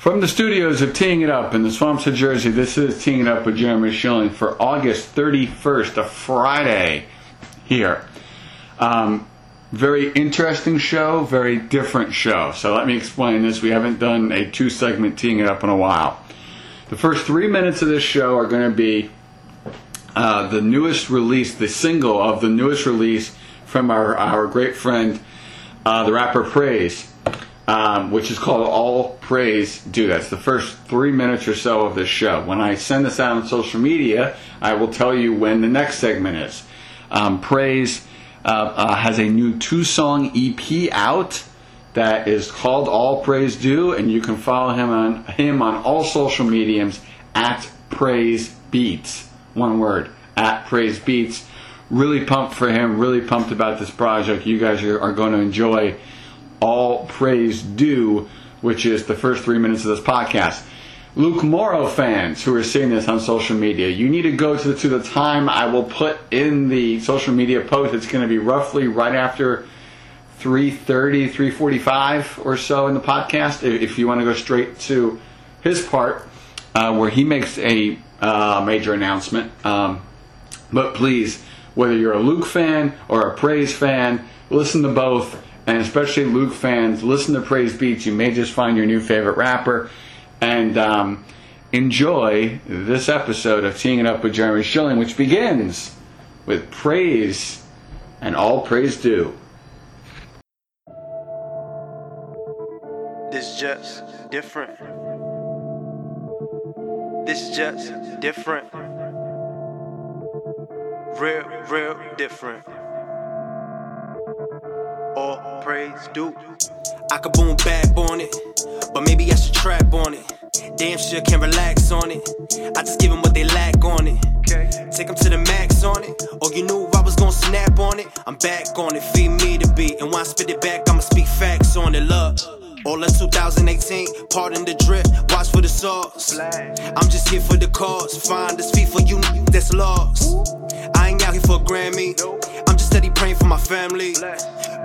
From the studios of Teeing It Up in the swamps of Jersey, this is Teeing It Up with Jeremy Schilling for August 31st, a Friday here. Um, very interesting show, very different show. So let me explain this. We haven't done a two segment Teeing It Up in a while. The first three minutes of this show are going to be uh, the newest release, the single of the newest release from our, our great friend, uh, the rapper Praise um, which is called All Praise Due. That's the first three minutes or so of this show. When I send this out on social media, I will tell you when the next segment is. Um, Praise uh, uh, has a new two song EP out that is called All Praise Due, and you can follow him on him on all social mediums at Praise Beats. One word at Praise Beats. Really pumped for him. Really pumped about this project. You guys are, are going to enjoy all praise due, which is the first three minutes of this podcast. Luke Morrow fans who are seeing this on social media, you need to go to the, to the time I will put in the social media post. It's going to be roughly right after 3.30, 3.45 or so in the podcast. If you want to go straight to his part uh, where he makes a uh, major announcement. Um, but please, whether you're a Luke fan or a Praise fan, listen to both and especially Luke fans, listen to Praise Beats. You may just find your new favorite rapper. And um, enjoy this episode of Teeing It Up with Jeremy Schilling, which begins with praise and all praise due. This just different. This just different. Real, real different praise due. I could boom bap on it, but maybe I should trap on it. Damn sure can't relax on it. I just give them what they lack on it. Take them to the max on it. Or you knew I was gonna snap on it. I'm back on it, feed me the beat. And when I spit it back, I'ma speak facts on it. Love. All in 2018, pardon the drip, watch for the sauce. I'm just here for the cause, find this feet for you that's lost. I ain't out here for a Grammy, I'm just steady praying for my family.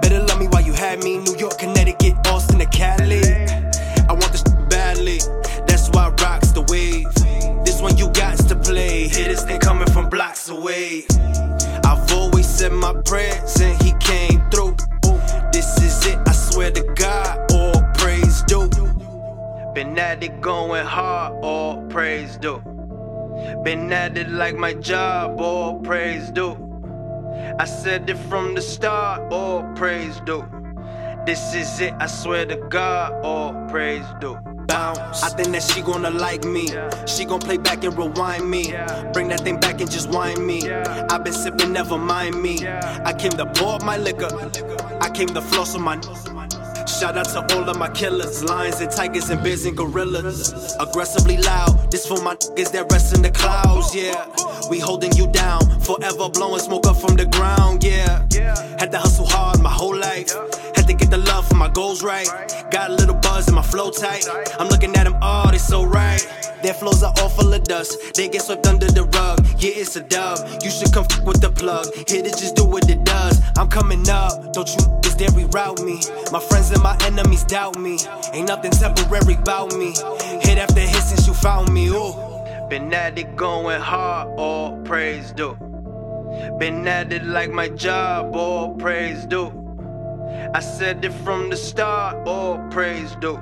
Better love me while you had me. New York, Connecticut, Austin, to Cali. I want this badly. That's why rocks the wave. This one you got to play. Hear this thing coming from blocks away. I've always said my prayers and he came through. This is it, I swear to God. All praise due. Been at it going hard, all praise due. Been at it like my job, all praise due. I said it from the start, all praise due. This is it, I swear to God, all praise due. Bounce. I think that she gonna like me. She gonna play back and rewind me. Bring that thing back and just wind me. i been sipping, never mind me. I came to pour up my liquor. I came to floss on my. Shout out to all of my killers, lions and tigers and bears and gorillas. Aggressively loud, this for my niggas that rest in the clouds, yeah. We holding you down, forever blowing smoke up from the ground, yeah. Had to hustle hard my whole life. Had to get the love for my goals right. Got a little buzz in my flow tight. I'm looking at them, oh, they so right. Their flows are all full of dust. They get swept under the rug. Yeah, it's a dub. You should come f- with the plug. Hit it, just do what it does. I'm coming up. Don't you niggas dare reroute me. My friends and my enemies doubt me. Ain't nothing temporary about me. Hit after hit since you found me. Ooh. Been at it going hard. All praise due. Been at it like my job. All praise due. I said it from the start. All praise due.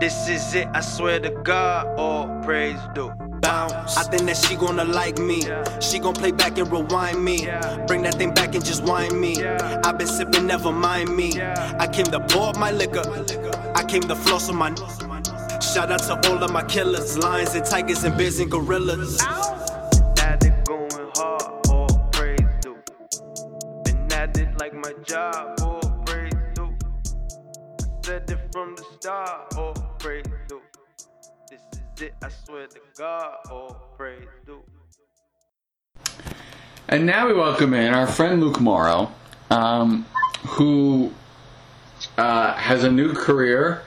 This is it, I swear to God, all praise due. Bounce. I think that she gonna like me. She gonna play back and rewind me. Bring that thing back and just wind me. i been sipping, never mind me. I came to pour up my liquor. I came to floss on my. Shout out to all of my killers, lions and tigers and bears and gorillas. At it going hard, all praise due. Been at it like my job, all praise due. Said it from the start, all praise due. This is it, I swear to God, all praise due. And now we welcome in our friend Luke Morrow, um, who uh, has a new career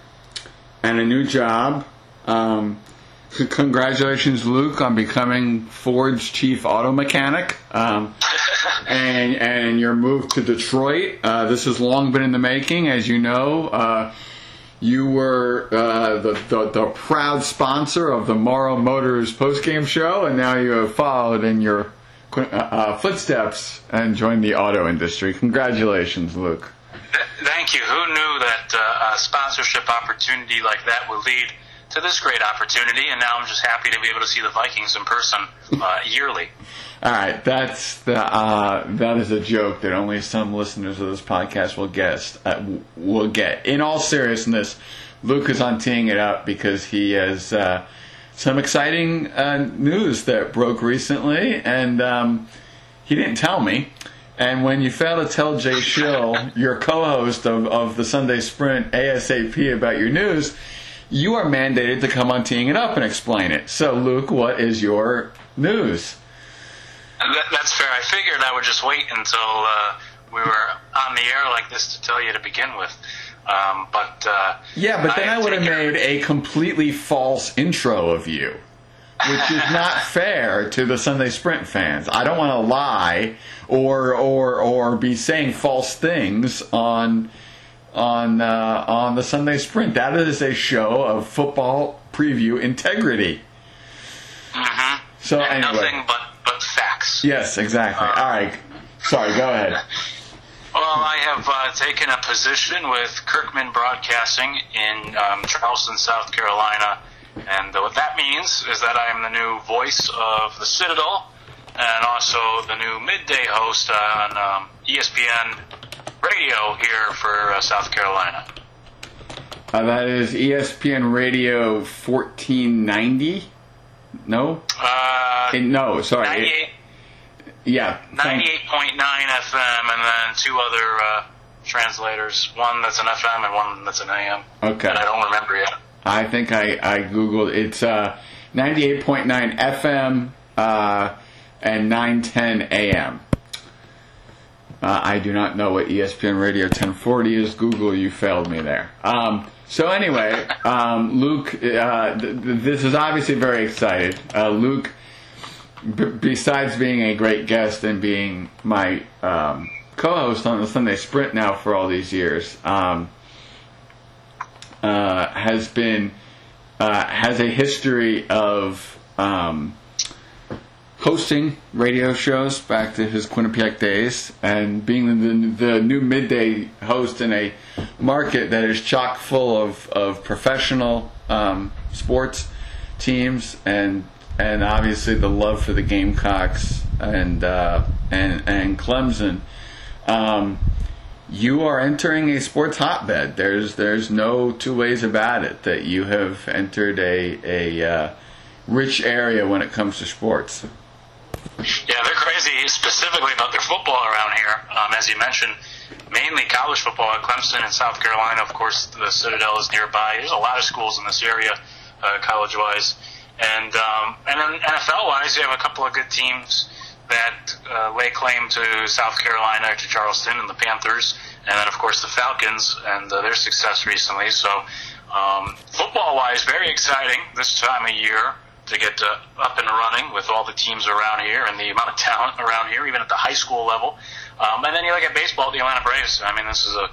and a new job. Um, congratulations, Luke, on becoming Ford's chief auto mechanic. Um, and and your move to Detroit. Uh, this has long been in the making, as you know. Uh, you were uh, the, the the proud sponsor of the Morrow Motors postgame show, and now you have followed in your uh, uh, footsteps and joined the auto industry. Congratulations, Luke. Thank you. Who knew that uh, a sponsorship opportunity like that would lead to this great opportunity? And now I'm just happy to be able to see the Vikings in person uh, yearly. All right, that's the uh, that is a joke that only some listeners of this podcast will guess uh, will get. In all seriousness, Luke is on teeing it up because he has uh, some exciting uh, news that broke recently, and um, he didn't tell me. And when you fail to tell Jay Schill, your co-host of, of the Sunday Sprint ASAP about your news, you are mandated to come on teeing it up and explain it. So, Luke, what is your news? That, that's fair. I figured I would just wait until uh, we were on the air like this to tell you to begin with. Um, but uh, yeah, but then I, I would have made a completely false intro of you, which is not fair to the Sunday Sprint fans. I don't want to lie or or or be saying false things on on uh, on the Sunday Sprint. That is a show of football preview integrity. Mm-hmm. So and anyway, nothing but but facts. Yes, exactly. All right. Sorry, go ahead. Well, I have uh, taken a position with Kirkman Broadcasting in um, Charleston, South Carolina. And what that means is that I am the new voice of the Citadel and also the new midday host on um, ESPN Radio here for uh, South Carolina. Uh, that is ESPN Radio 1490? No? Uh, no, sorry. 98, yeah. 98.9 FM and then two other uh, translators. One that's an FM and one that's an AM. Okay. I don't remember yet. I think I, I Googled. It's uh, 98.9 FM uh, and 910 AM. Uh, I do not know what ESPN Radio 1040 is. Google, you failed me there. Um, so anyway, um, Luke, uh, th- th- this is obviously very excited. Uh, Luke, b- besides being a great guest and being my um, co-host on the Sunday Sprint now for all these years, um, uh, has been uh, has a history of um, hosting radio shows back to his Quinnipiac days and being the, the, new midday host in a market that is chock full of, of professional um, sports teams and and obviously the love for the Gamecocks and uh, and and Clemson. Um, you are entering a sports hotbed. There's there's no two ways about it that you have entered a a uh, rich area when it comes to sports. Yeah, they're crazy specifically about their football around here. Um, as you mentioned, mainly college football at Clemson and South Carolina. Of course, the Citadel is nearby. There's a lot of schools in this area, uh, college-wise, and um, and then NFL-wise, you have a couple of good teams that uh, lay claim to South Carolina, to Charleston, and the Panthers, and then of course the Falcons and uh, their success recently. So, um, football-wise, very exciting this time of year to get uh, up and running with all the teams around here and the amount of talent around here, even at the high school level. Um, and then you look at baseball, the Atlanta Braves. I mean, this is a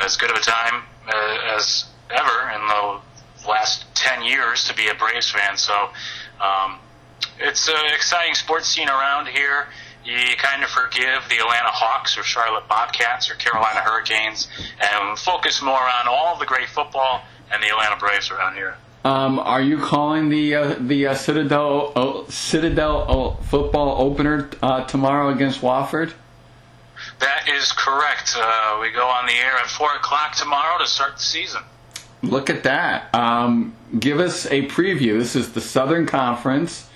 as good of a time uh, as ever in the last ten years to be a Braves fan. So um, it's an exciting sports scene around here. You kind of forgive the Atlanta Hawks or Charlotte Bobcats or Carolina Hurricanes and focus more on all the great football and the Atlanta Braves around here. Um, are you calling the uh, the uh, Citadel uh, Citadel football opener uh, tomorrow against Wofford? That is correct. Uh, we go on the air at four o'clock tomorrow to start the season. Look at that. Um, give us a preview. This is the Southern Conference,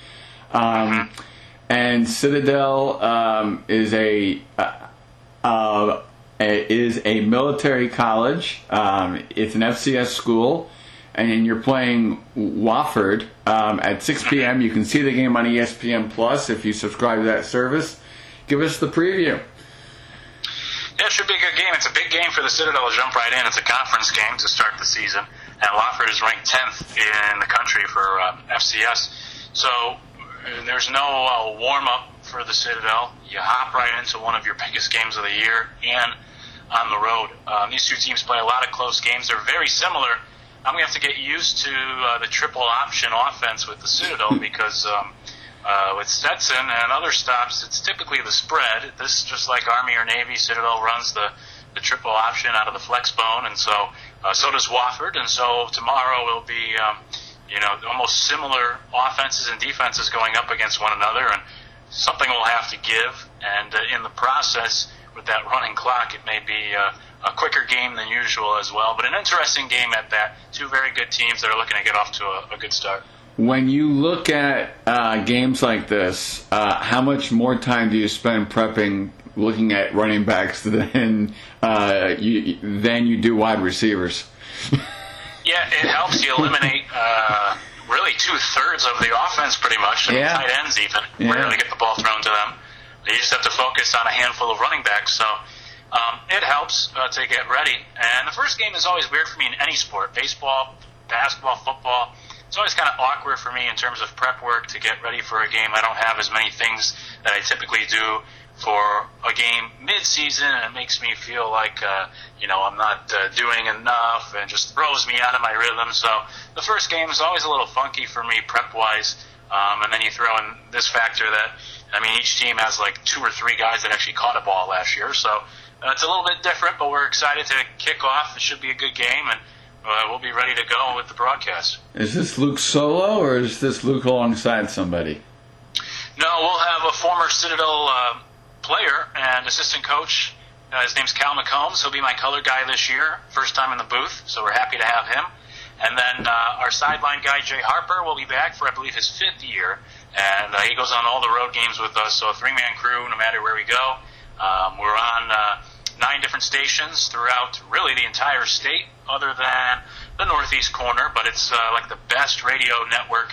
um, mm-hmm. and Citadel um, is a, a, is a military college. Um, it's an FCS school and you're playing Wofford um, at 6 p.m. You can see the game on ESPN Plus if you subscribe to that service. Give us the preview. Yeah, it should be a good game. It's a big game for the Citadel to jump right in. It's a conference game to start the season, and Wofford is ranked 10th in the country for uh, FCS. So there's no uh, warm up for the Citadel. You hop right into one of your biggest games of the year and on the road. Um, these two teams play a lot of close games. They're very similar I'm gonna have to get used to uh, the triple option offense with the Citadel because um, uh, with Stetson and other stops, it's typically the spread. This just like Army or Navy, Citadel runs the the triple option out of the flex bone, and so uh, so does Wofford, and so tomorrow will be. Um, you know, almost similar offenses and defenses going up against one another, and something will have to give. And uh, in the process, with that running clock, it may be uh, a quicker game than usual as well. But an interesting game at that. Two very good teams that are looking to get off to a, a good start. When you look at uh, games like this, uh, how much more time do you spend prepping, looking at running backs than uh, you than you do wide receivers? Yeah, it helps you eliminate uh, really two thirds of the offense, pretty much. and Yeah. tight ends even Yeah. rarely get the ball thrown to them. You just have to focus on a handful of running backs. So um, it helps uh, to get ready. And the first game is always weird for me in any sport: baseball, basketball, football. It's always kind of awkward for me in terms of prep work to get ready for a game. I don't have as many things that I typically do for a game mid-season, and it makes me feel like uh, you know I'm not uh, doing enough, and just throws me out of my rhythm. So the first game is always a little funky for me prep-wise, um, and then you throw in this factor that I mean each team has like two or three guys that actually caught a ball last year, so uh, it's a little bit different. But we're excited to kick off. It should be a good game, and uh, we'll be ready to go with the broadcast. Is this Luke solo or is this Luke alongside somebody? No, we'll have a former Citadel uh, player and assistant coach. Uh, his name's Cal McCombs. He'll be my color guy this year, first time in the booth, so we're happy to have him. And then uh, our sideline guy, Jay Harper, will be back for, I believe, his fifth year. And uh, he goes on all the road games with us, so a three man crew no matter where we go. Um, we're on uh, nine different stations throughout really the entire state, other than the northeast corner, but it's uh, like the best radio network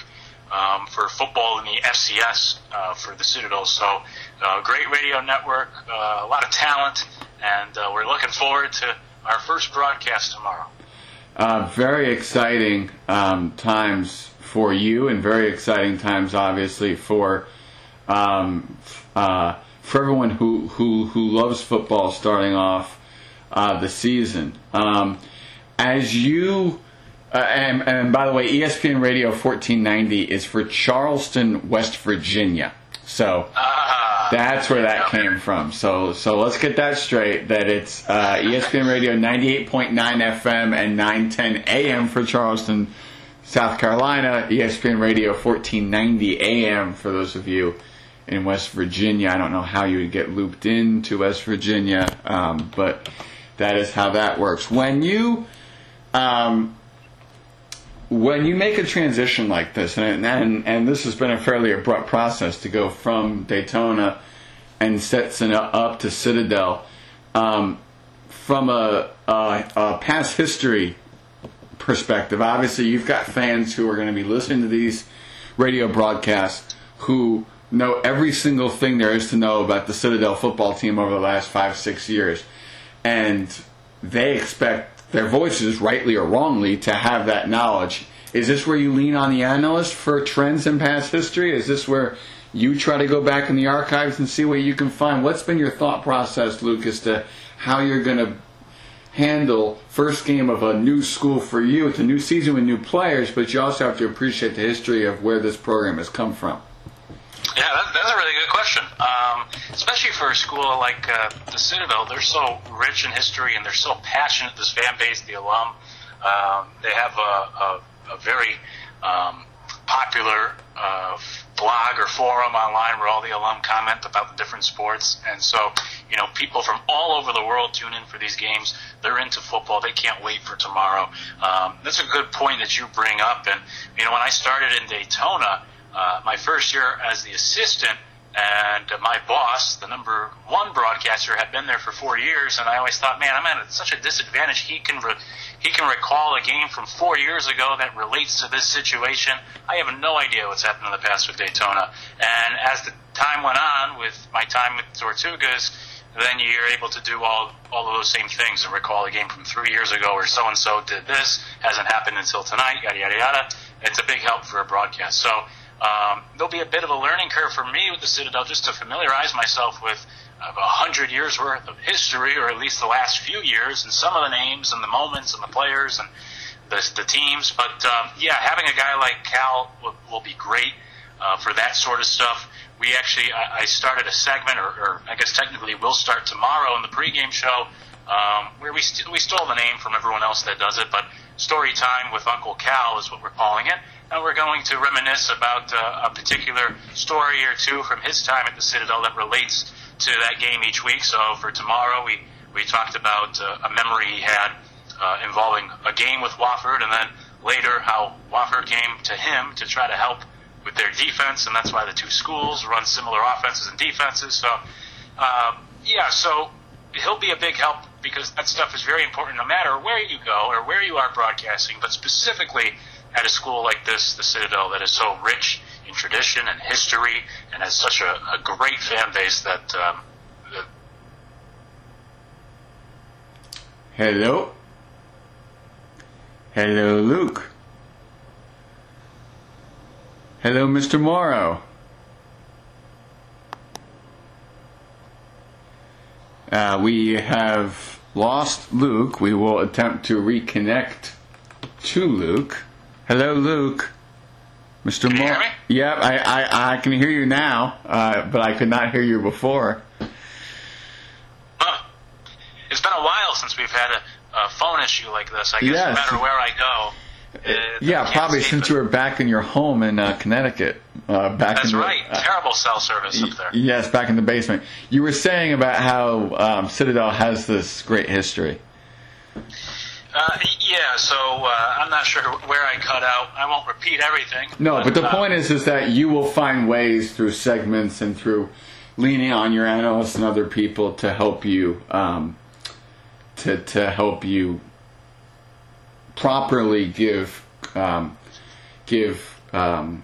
um, for football in the FCS uh, for the Citadel. So, uh, great radio network, uh, a lot of talent, and uh, we're looking forward to our first broadcast tomorrow. Uh, very exciting um, times for you, and very exciting times, obviously, for um, uh, for everyone who, who who loves football. Starting off uh, the season, um, as you uh, and, and by the way, ESPN Radio 1490 is for Charleston, West Virginia. So. Ah, That's where that came from. So so let's get that straight. That it's uh, ESPN Radio 98.9 FM and 910 AM for Charleston, South Carolina. ESPN Radio 1490 AM for those of you in West Virginia. I don't know how you would get looped into West Virginia, um, but that is how that works. When you um, when you make a transition like this, and, and and this has been a fairly abrupt process to go from Daytona and Stetson up to Citadel, um, from a, a, a past history perspective, obviously you've got fans who are going to be listening to these radio broadcasts who know every single thing there is to know about the Citadel football team over the last five, six years. And they expect their voices, rightly or wrongly, to have that knowledge. Is this where you lean on the analyst for trends in past history? Is this where you try to go back in the archives and see what you can find? What's been your thought process, Luke, as to how you're going to handle first game of a new school for you? It's a new season with new players, but you also have to appreciate the history of where this program has come from. Yeah, that, that's a really good question. Um, especially for a school like uh, the Citadel, they're so rich in history and they're so passionate. This fan base, the alum, um, they have a, a, a very um, popular uh, blog or forum online where all the alum comment about the different sports. And so, you know, people from all over the world tune in for these games. They're into football. They can't wait for tomorrow. Um, that's a good point that you bring up. And, you know, when I started in Daytona, uh, my first year as the assistant, and my boss, the number one broadcaster, had been there for four years, and I always thought, man, I'm at such a disadvantage. He can re- he can recall a game from four years ago that relates to this situation. I have no idea what's happened in the past with Daytona. And as the time went on with my time with Tortugas, then you're able to do all all of those same things and recall a game from three years ago where so and so did this, hasn't happened until tonight, yada yada yada. It's a big help for a broadcast. So um, there'll be a bit of a learning curve for me with the Citadel just to familiarize myself with a hundred years worth of history, or at least the last few years, and some of the names and the moments and the players and the, the teams. But um, yeah, having a guy like Cal will, will be great uh, for that sort of stuff. We actually, I, I started a segment, or, or I guess technically will start tomorrow in the pregame show, um, where we st- we stole the name from everyone else that does it, but story time with Uncle Cal is what we're calling it, and we're going to reminisce about uh, a particular story or two from his time at the Citadel that relates to that game each week. So for tomorrow, we we talked about uh, a memory he had uh, involving a game with Wofford, and then later how Wofford came to him to try to help with their defense, and that's why the two schools run similar offenses and defenses. So, um, yeah, so he'll be a big help because that stuff is very important no matter where you go or where you are broadcasting, but specifically at a school like this, the Citadel, that is so rich in tradition and history and has such a, a great fan base that. Um, Hello? Hello, Luke. Hello, Mr. Morrow. Uh, we have lost Luke. We will attempt to reconnect to Luke. Hello, Luke. Mr. Can you Morrow. hear me? Yep, I, I, I can hear you now, uh, but I could not hear you before. Huh. It's been a while since we've had a, a phone issue like this. I guess Yes. no matter where I go. uh, Yeah, probably since it. you were back in your home in uh, Connecticut. Uh, back That's in the, right. uh, Terrible cell service up there. Yes, back in the basement. You were saying about how um, Citadel has this great history. Uh, yeah, so uh, I'm not sure where I cut out. I won't repeat everything. No, but the uh, point is, is that you will find ways through segments and through leaning on your analysts and other people to help you, um, to to help you properly give um, give um,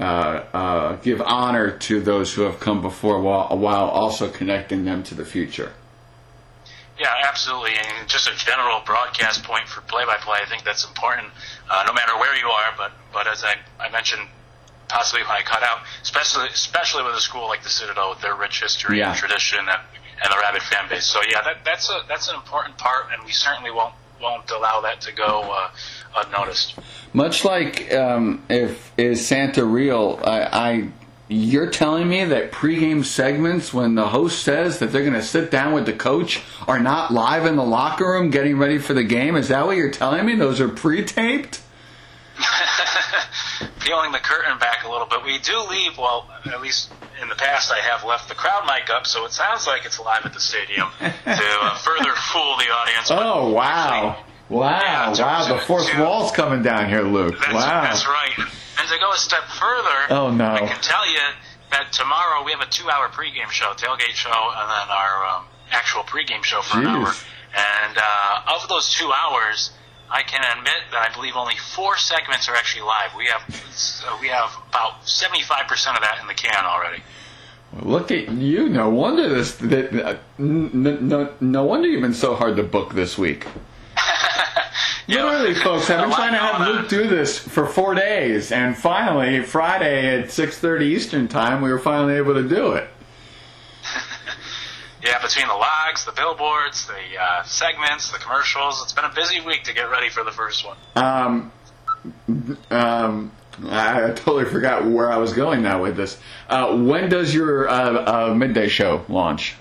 uh, uh, give honor to those who have come before, while while also connecting them to the future. Yeah, absolutely. And just a general broadcast point for play-by-play, I think that's important, uh, no matter where you are. But but as I, I mentioned, possibly when I cut out, especially especially with a school like the Citadel with their rich history Yeah. and tradition and, and the rabid fan base. So yeah, that, that's a that's an important part, and we certainly won't won't allow that to go uh, unnoticed. Much like um, if is Santa real, I, I you're telling me that pregame segments when the host says that they're going to sit down with the coach are not live in the locker room getting ready for the game. Is that what you're telling me? Those are pre-taped. Peeling the curtain back a little bit, we do leave. Well, at least in the past, I have left the crowd mic up, so it sounds like it's live at the stadium to uh, further fool the audience. Oh wow, wow, Yeah, wow! The fourth wall's coming down here, Luke. That's, wow. that's right. And to go a step further, Oh, no. I can tell you that tomorrow we have a two-hour pregame show, tailgate show, and then our um, actual pregame show for an hour. And uh, of those two hours, I can admit that I believe only four segments are actually live. We have uh, we have about seventy-five percent of that in the can already. Look at you! No wonder this. That, uh, n- no, no wonder you've been so hard to book this week. Literally, folks, I've been trying to have Luke do this for four days, and finally, Friday at six thirty Eastern time, we were finally able to do it. Yeah, between the logs, the billboards, the uh, segments, the commercials, it's been a busy week to get ready for the first one. Um, um, I, I totally forgot where I was going now with this. Uh, when does your uh, uh, midday show launch?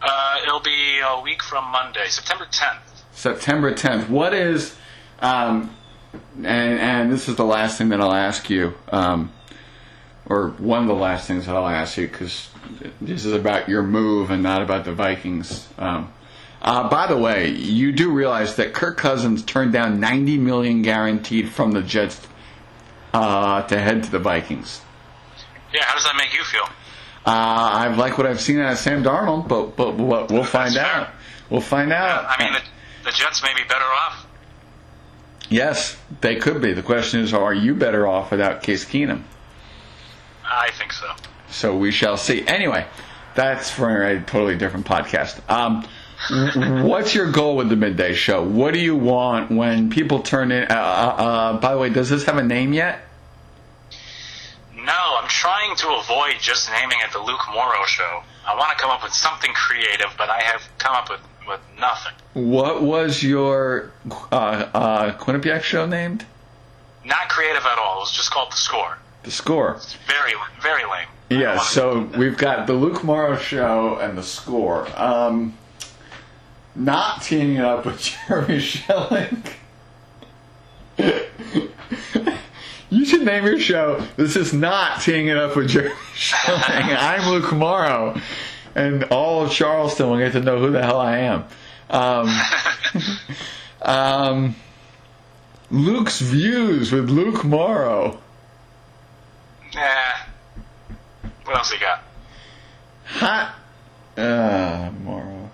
Uh, it'll be a week from Monday, September 10th. September 10th. What is, um, and, and this is the last thing that I'll ask you, um, or one of the last things that I'll ask you, because this is about your move and not about the Vikings. Um, uh, by the way, you do realize that Kirk Cousins turned down 90 million guaranteed from the Jets uh, to head to the Vikings. Yeah, how does that make you feel? Uh, I like what I've seen out of Sam Darnold, but but we'll, we'll find That's out. fair. We'll find out. I mean, the, Jets may be better off. Yes, they could be. The question is, are you better off without Case Keenum? I think so. So we shall see. Anyway, that's for a totally different podcast. Um, what's your goal with the midday show? What do you want when people turn in? Uh, uh, uh, by the way, does this have a name yet? No, I'm trying to avoid just naming it the Luke Morrow Show. I want to come up with something creative, but I have come up with with nothing. What was your uh, uh, Quinnipiac show named? Not creative at all. It was just called the score. The score. It's very very lame. Yeah, so we've got the Luke Morrow show and the score. Um, not teaming it up with Jeremy Schilling. you should name your show. This is not teaming it up with Jeremy Schilling. I'm Luke Morrow, and all of Charleston will get to know who the hell I am. Um, um, Luke's views with Luke Morrow. Yeah. What else you got? Hot. Uh, Morrow.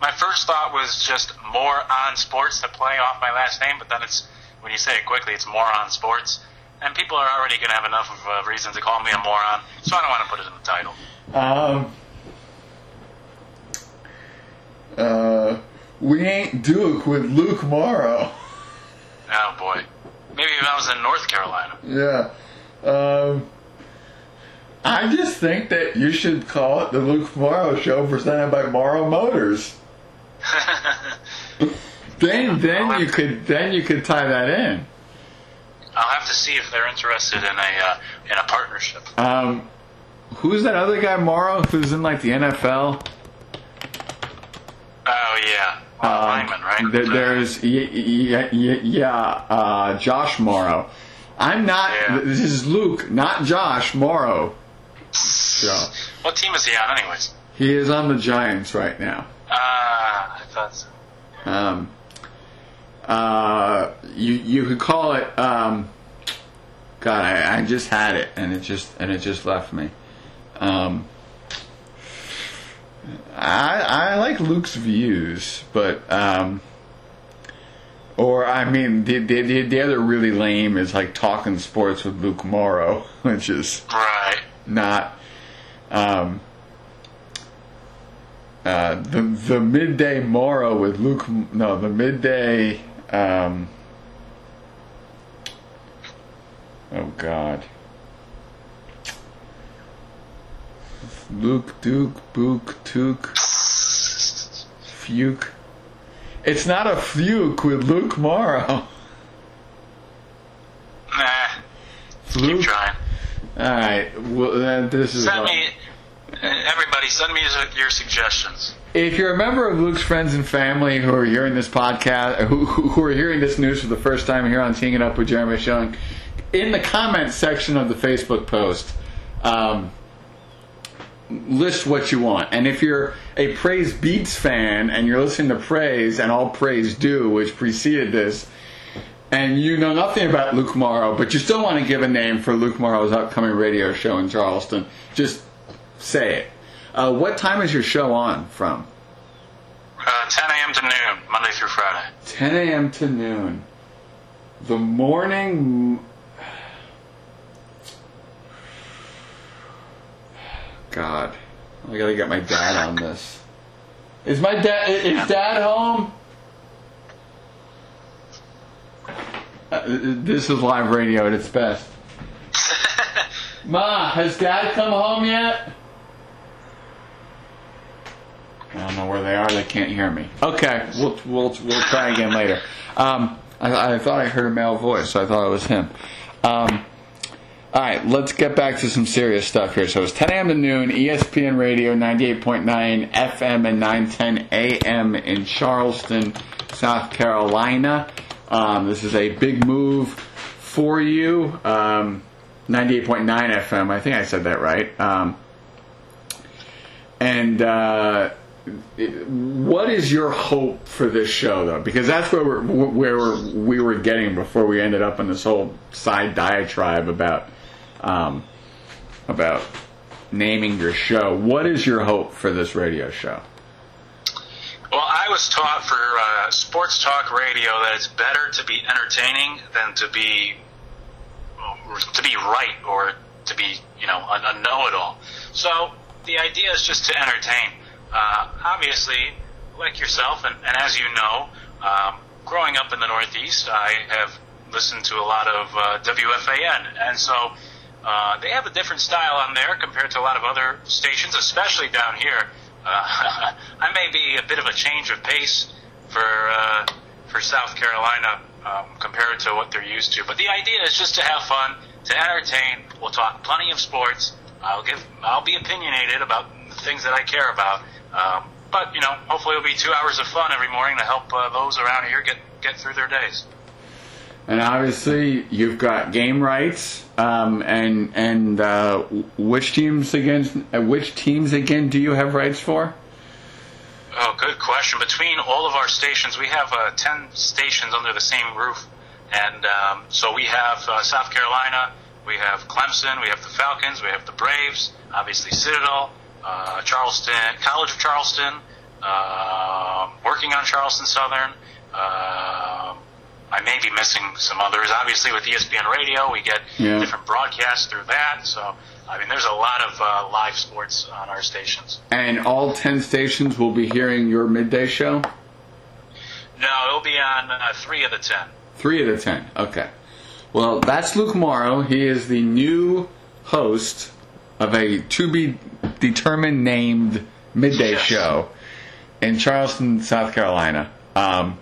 My first thought was just more on sports to play off my last name, but then it's when you say it quickly, it's more on sports, and people are already going to have enough of a reason to call me a moron, so I don't want to put it in the title. Um. Uh, we ain't Duke with Luke Morrow. Oh boy, maybe if I was in North Carolina. Yeah. Um. I just think that you should call it the Luke Morrow Show presented by Morrow Motors. Then, then you could, then you could tie that in. I'll have to see if they're interested in a uh, in a partnership. Um, who's that other guy, Morrow, who's in like the NFL? Oh yeah, well, Um, lineman, right? There, there's y- y- y- yeah, uh, Josh Morrow. I'm not. Yeah. This is Luke, not Josh Morrow. Yeah. What team is he on, anyways? He is on the Giants right now. Ah, I thought so. Um, uh, you you could call it. Um, God, I, I just had it, and it just and it just left me. Um, I I like Luke's views, but um, or I mean, the, the the the other really lame is like talking sports with Luke Morrow, which is Right. not um, uh, the the midday Morrow with Luke. No, the midday. Um, oh God. Luke Duke Book Took Fuke. It's not a fuke with Luke Morrow. Nah. Keep trying. All right. Well, then this is. Send me, everybody, send me your suggestions. If you're a member of Luke's friends and family who are hearing this podcast, who, who are hearing this news for the first time here on Teeing It Up with Jeremy Schilling, in the comments section of the Facebook post, um, list what you want. And if you're a Praise Beats fan and you're listening to Praise and All Praise Due, which preceded this, and you know nothing about Luke Morrow, but you still want to give a name for Luke Morrow's upcoming radio show in Charleston, just say it. Uh, what time is your show on from? Uh, 10 a.m. to noon, Monday through Friday. 10 a.m. to noon. The morning. God, I gotta get my dad on this. Is my dad? Is dad home? Uh, this is live radio at its best. Ma, has dad come home yet? I don't know where they are. They can't hear me. Okay, we'll we'll we'll try again later. Um, I, I thought I heard a male voice, so I thought it was him. Um, all right, let's get back to some serious stuff here. So it's 10 a.m. to noon, ESPN Radio 98.9 FM and 910 AM in Charleston, South Carolina. Um, this is a big move for you. Um, 98.9 FM. I think I said that right. Um, and uh, what is your hope for this show, though? Because that's where we're, where we're, we were getting before we ended up in this whole side diatribe about um, about naming your show. What is your hope for this radio show? Well, I was taught for uh, sports talk radio that it's better to be entertaining than to be to be right or to be you know a, a know-it-all. So the idea is just to entertain. Uh, obviously, like yourself, and, and as you know, um, growing up in the Northeast, I have listened to a lot of uh, WFAN, and so uh, they have a different style on there compared to a lot of other stations, especially down here uh, I may be a bit of a change of pace for uh, for South Carolina um, compared to what they're used to. But the idea is just to have fun, to entertain. We'll talk plenty of sports. I'll give I'll be opinionated about things that I care about. Um, but you know, hopefully it'll be two hours of fun every morning to help uh, those around here get get through their days. And obviously, you've got game rights, um, and and uh, which teams against uh, which teams again do you have rights for? Oh, good question. Between all of our stations, we have uh, 10 stations under the same roof. And um, so we have uh, South Carolina, we have Clemson, we have the Falcons, we have the Braves, obviously Citadel, uh, Charleston, College of Charleston, uh, working on Charleston Southern. Uh, I may be missing some others. Obviously, with ESPN Radio, we get Yeah. different broadcasts through that. So, I mean, there's a lot of uh, live sports on our stations. And all ten stations will be hearing your midday show. No, it'll be on uh, three of the ten. Three of the ten. Okay. Well, that's Luke Morrow. He is the new host of a to be determined named midday Yes. show in Charleston, South Carolina. Um,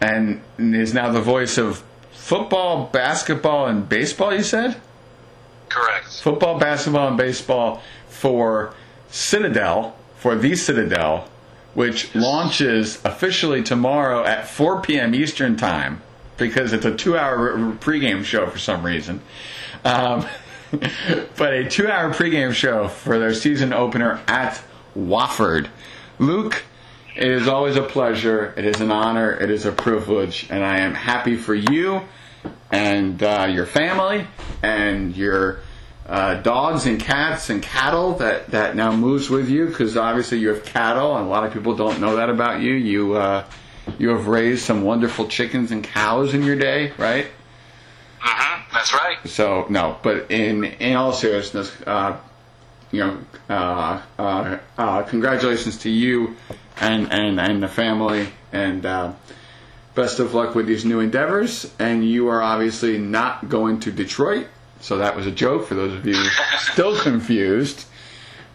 and is now the voice of football, basketball, and baseball, you said? Correct. Football, basketball, and baseball for Citadel, for the Citadel, which launches officially tomorrow at 4 p.m. Eastern Time because it's a two hour pregame show for some reason. Um, but a two hour pregame show for their season opener at Wofford. Luke, it is always a pleasure. It is an honor. It is a privilege. And I am happy for you and uh, your family and your uh, dogs and cats and cattle that, that now moves with you because obviously you have cattle and a lot of people don't know that about you. You uh, you have raised some wonderful chickens and cows in your day, right? hmm That's right. So no, but in in all seriousness, uh, you know, uh, uh, uh, congratulations to you and and and the family, and uh, best of luck with these new endeavors. And you are obviously not going to Detroit, so that was a joke for those of you still confused.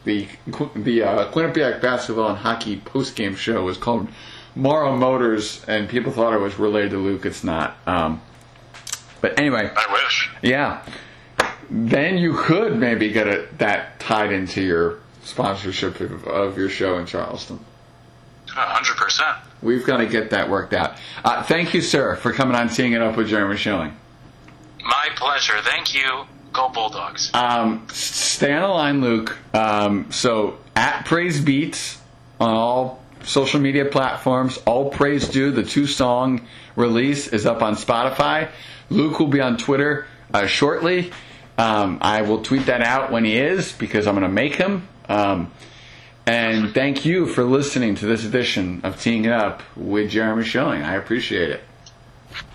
The the uh, Quinnipiac basketball and hockey post game show was called Morrow Motors, and people thought it was related to Luke. It's not. Um, but anyway, I wish. yeah. Then you could maybe get it that tied into your sponsorship of, of your show in Charleston. hundred percent. We've got to get that worked out. Uh, thank you, sir, for coming on Teeing It Up with Jeremy Schilling. My pleasure. Thank you. Go Bulldogs. Um, stay on the line, Luke. Um, so at Praise Beats on all social media platforms, all praise due. The two song release is up on Spotify. Luke will be on Twitter uh, shortly. Um, I will tweet that out when he is because I'm going to make him. Um, and thank you for listening to this edition of Teeing It Up with Jeremy Schilling. I appreciate it.